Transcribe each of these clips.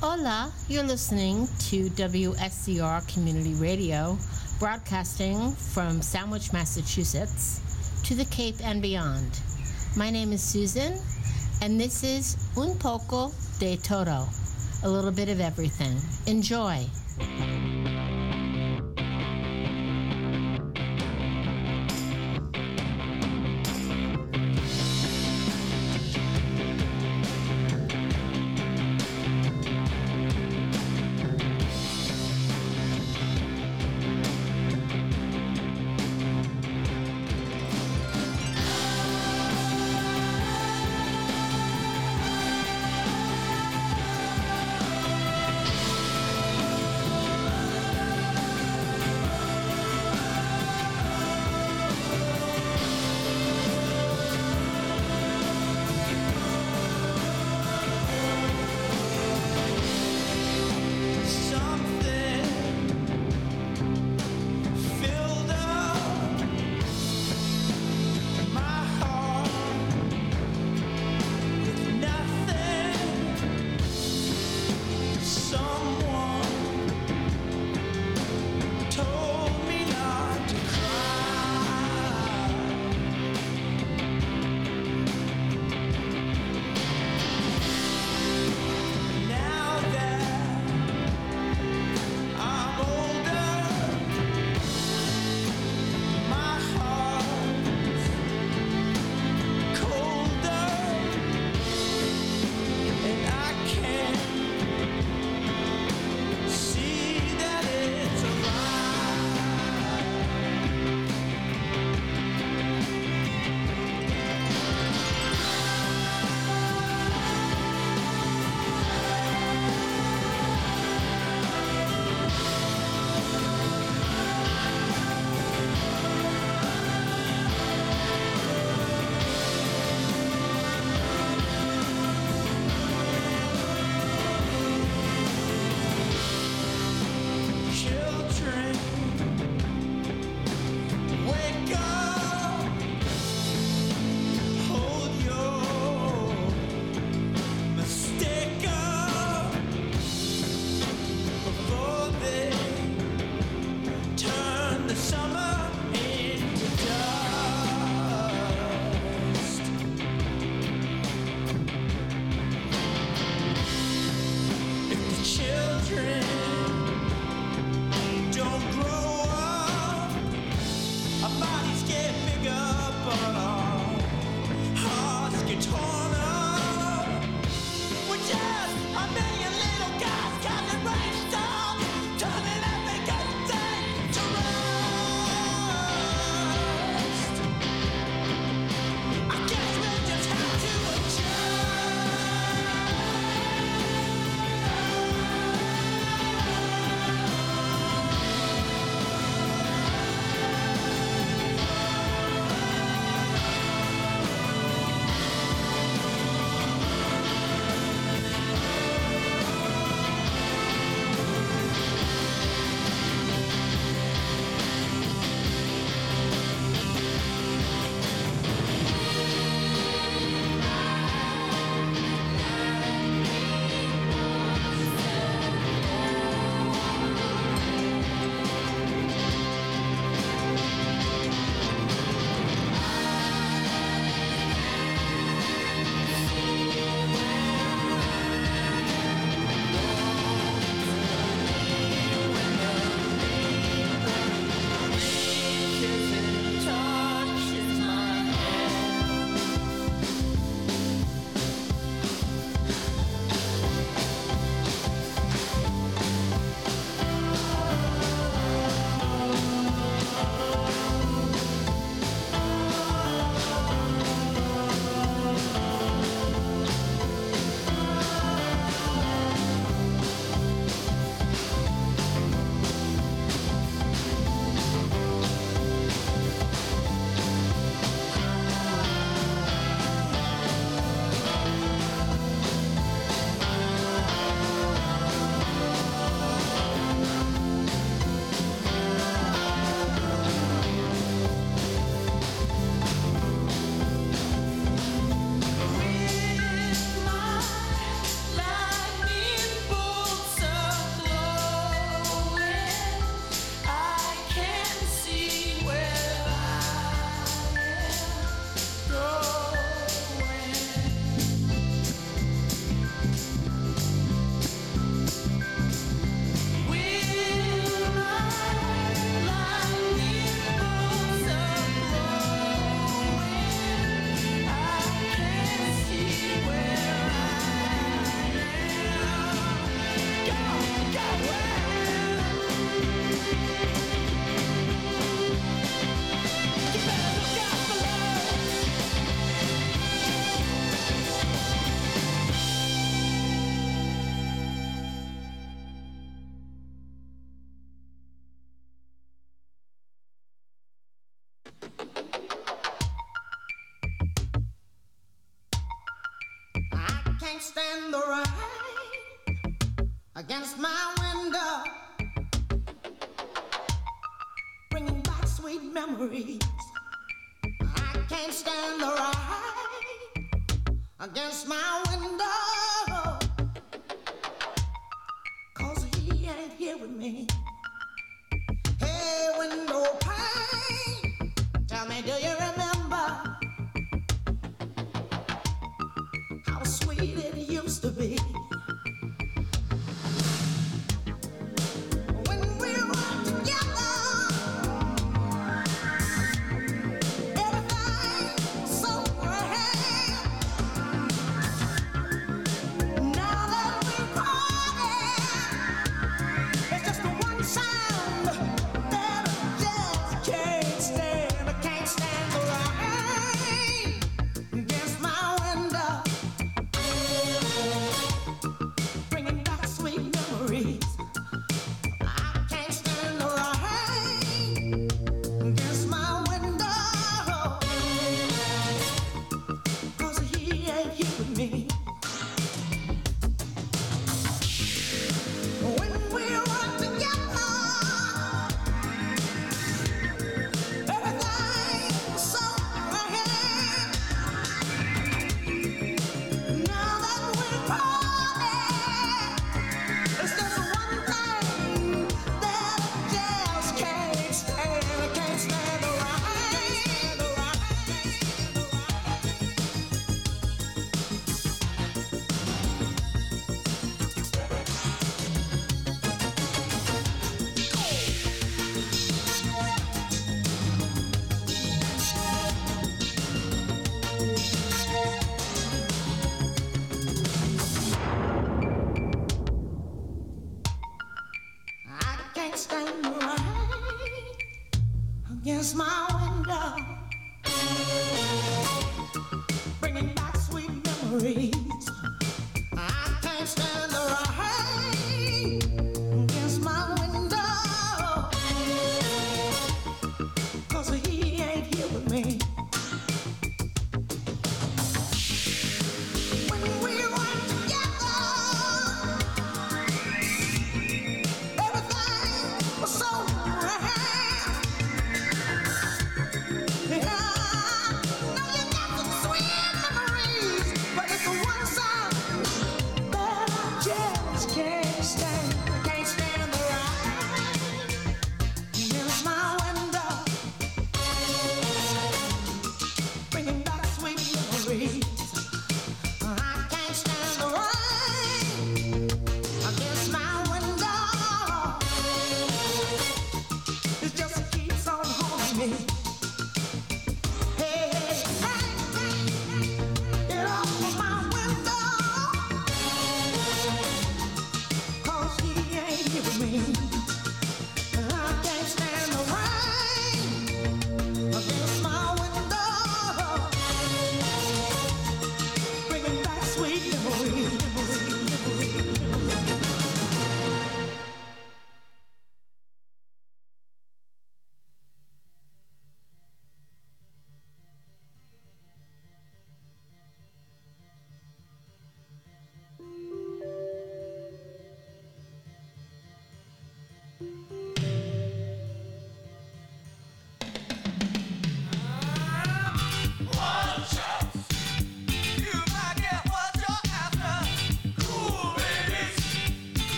Hola, you're listening to WSCR Community Radio, broadcasting from Sandwich, Massachusetts to the Cape and beyond. My name is Susan, and this is Un poco de todo, a little bit of everything. Enjoy.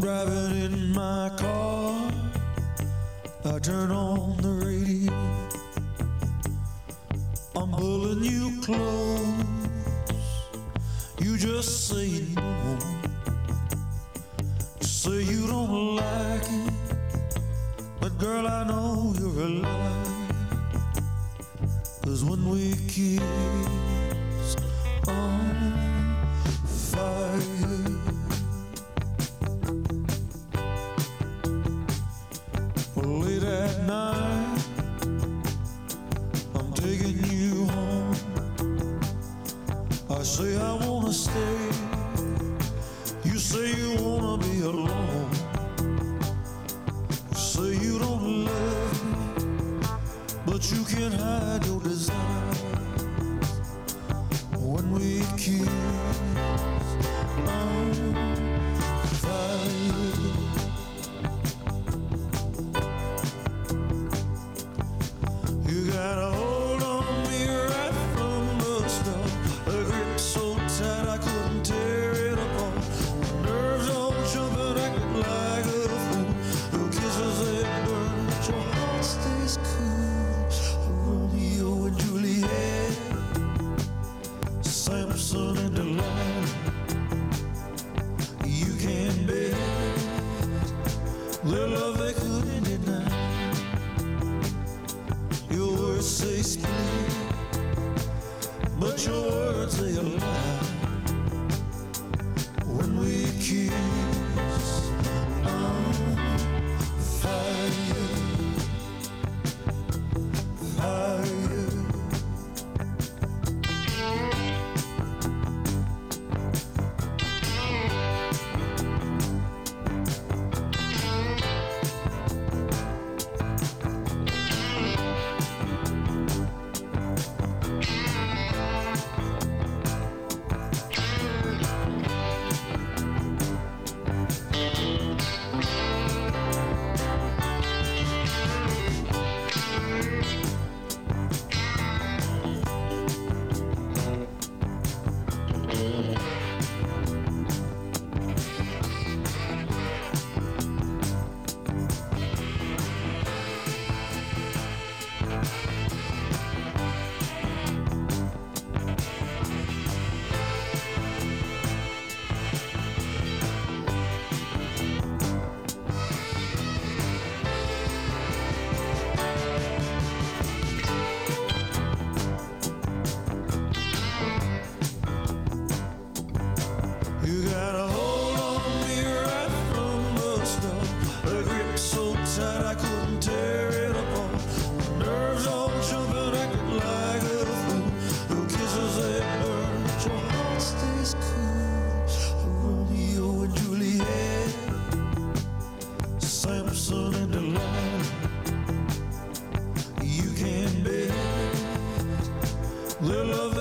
Driving in my car. I turn on the radio. little of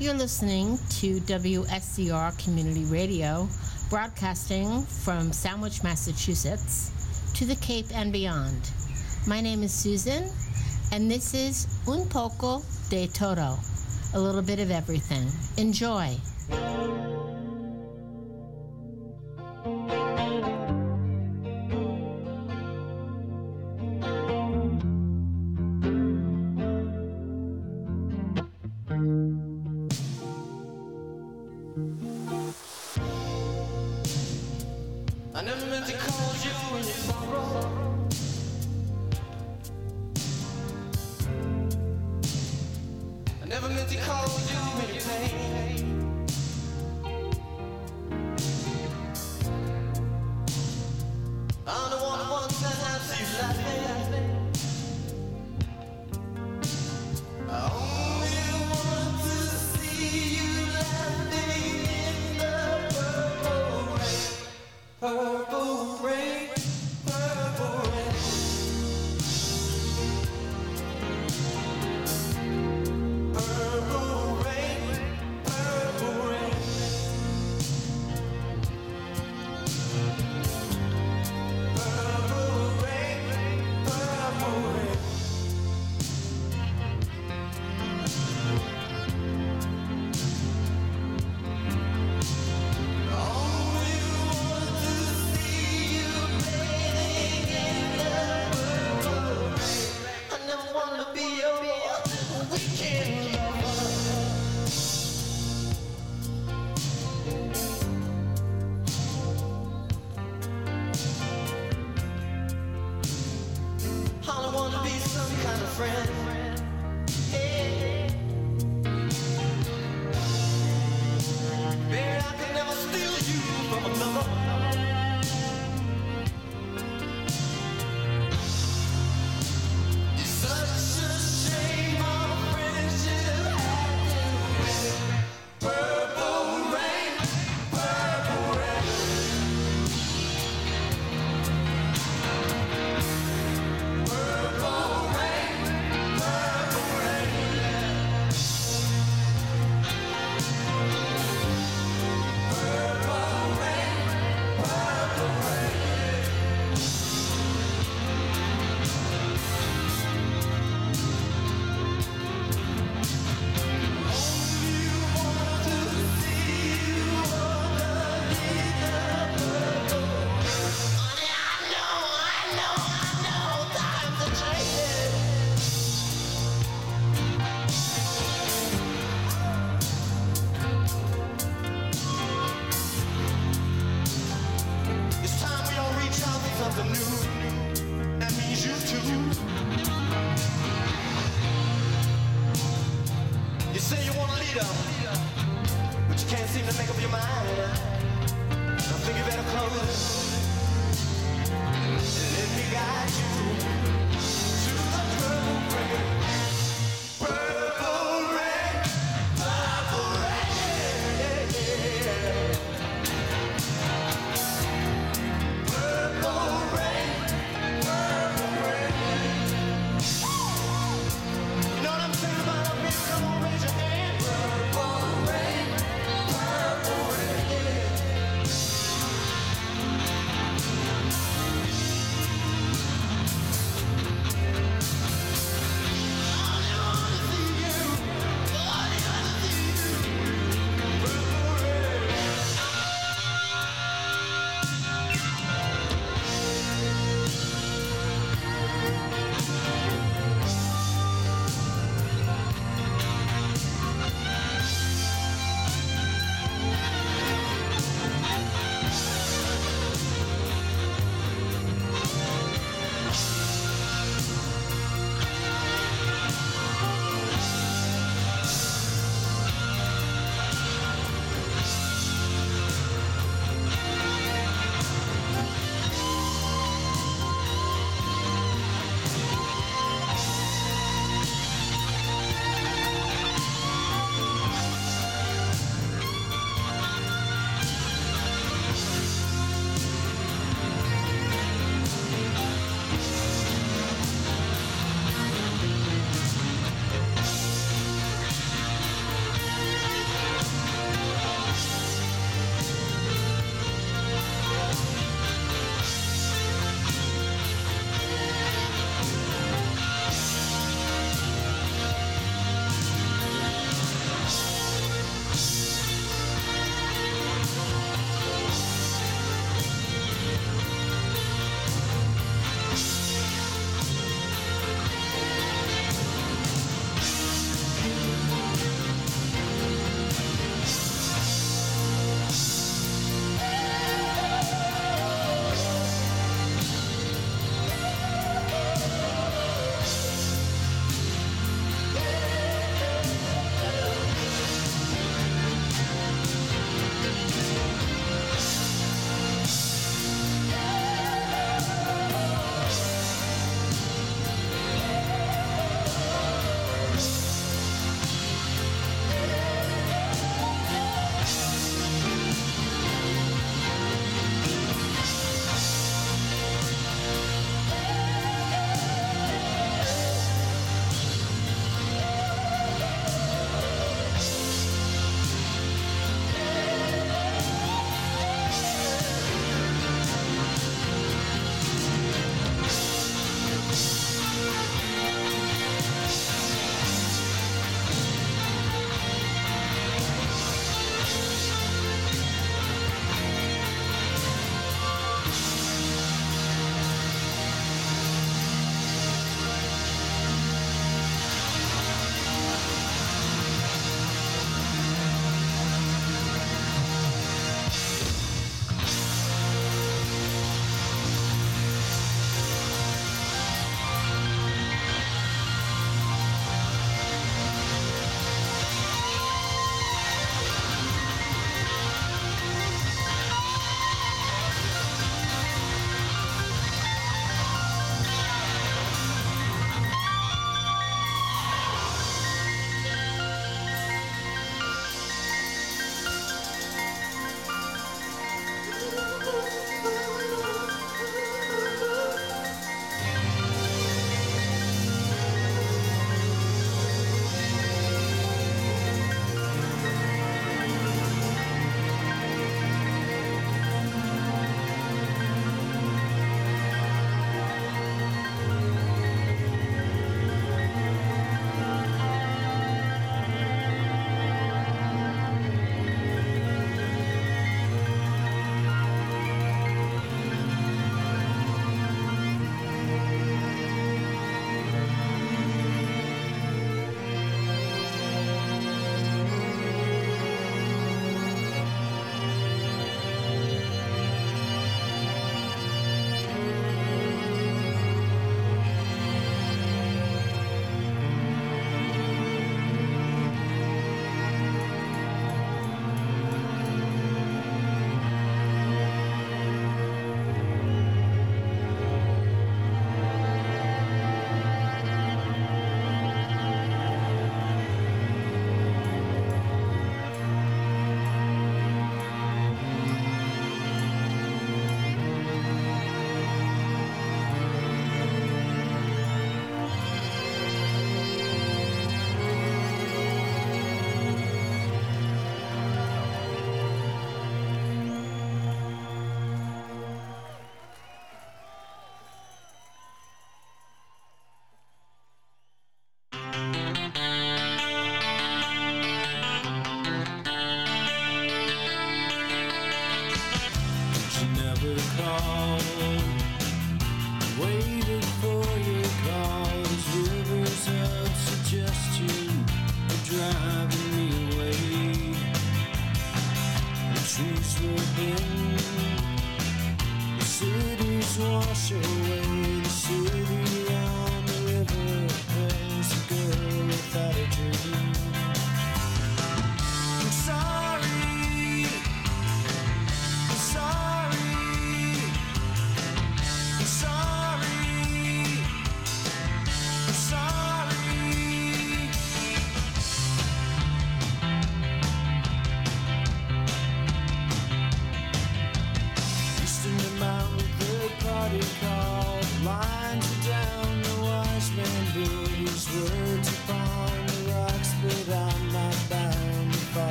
You're listening to WSCR Community Radio, broadcasting from Sandwich, Massachusetts, to the Cape and beyond. My name is Susan, and this is Un Poco de Todo, a little bit of everything. Enjoy.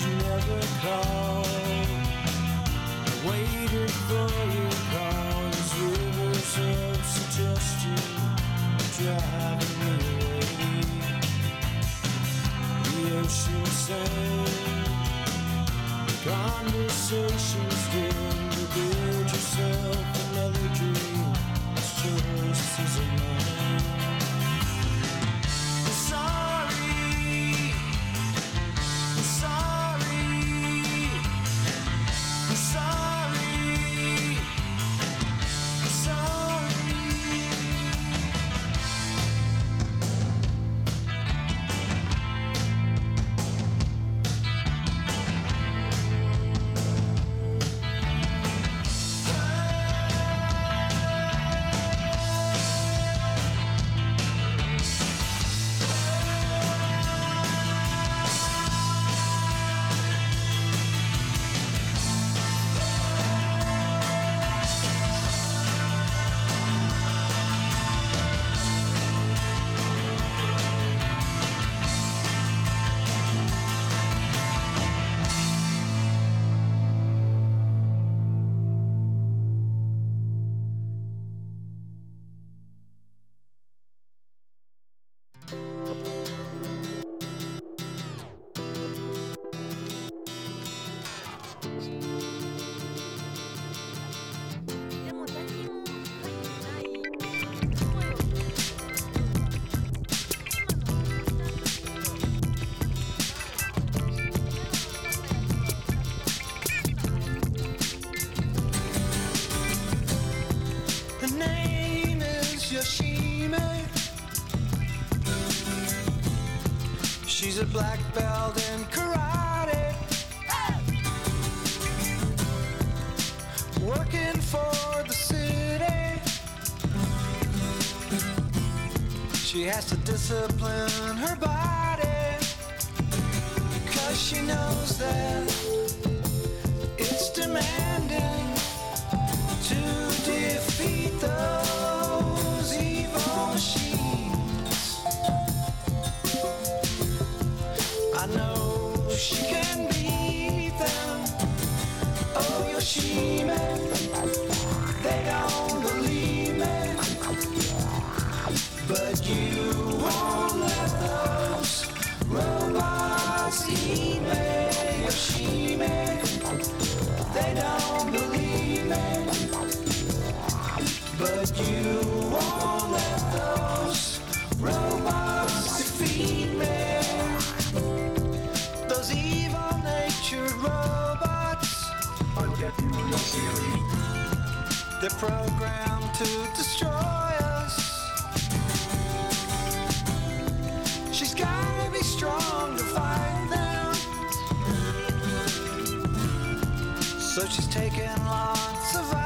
you never called. I waited for your call. Rivers of suggestion driving me away. The ocean conversation's dim. Build yourself another dream. This choice is mine. programmed to destroy us. She's gotta be strong to fight them. So she's taking lots of.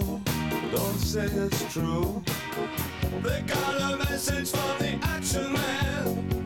real. Don't say it's true. They got a message from the action man.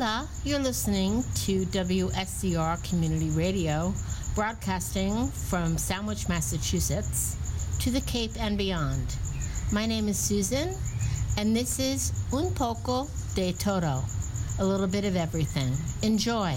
Hola, you're listening to WSCR Community Radio, broadcasting from Sandwich, Massachusetts to the Cape and beyond. My name is Susan, and this is Un Poco de Todo, a little bit of everything. Enjoy.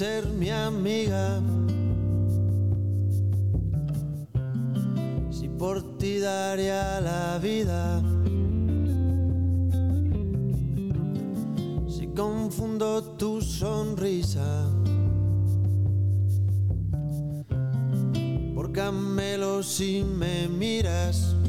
ser mi amiga. Si por ti daría la vida. Si confundo tu sonrisa. Por Camelo si me miras.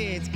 It's.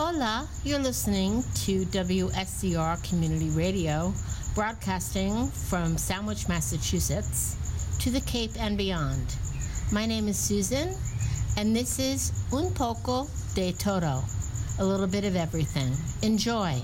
Hola, you're listening to WSCR Community Radio, broadcasting from Sandwich, Massachusetts, to the Cape and beyond. My name is Susan, and this is Un Poco de Todo, a little bit of everything. Enjoy.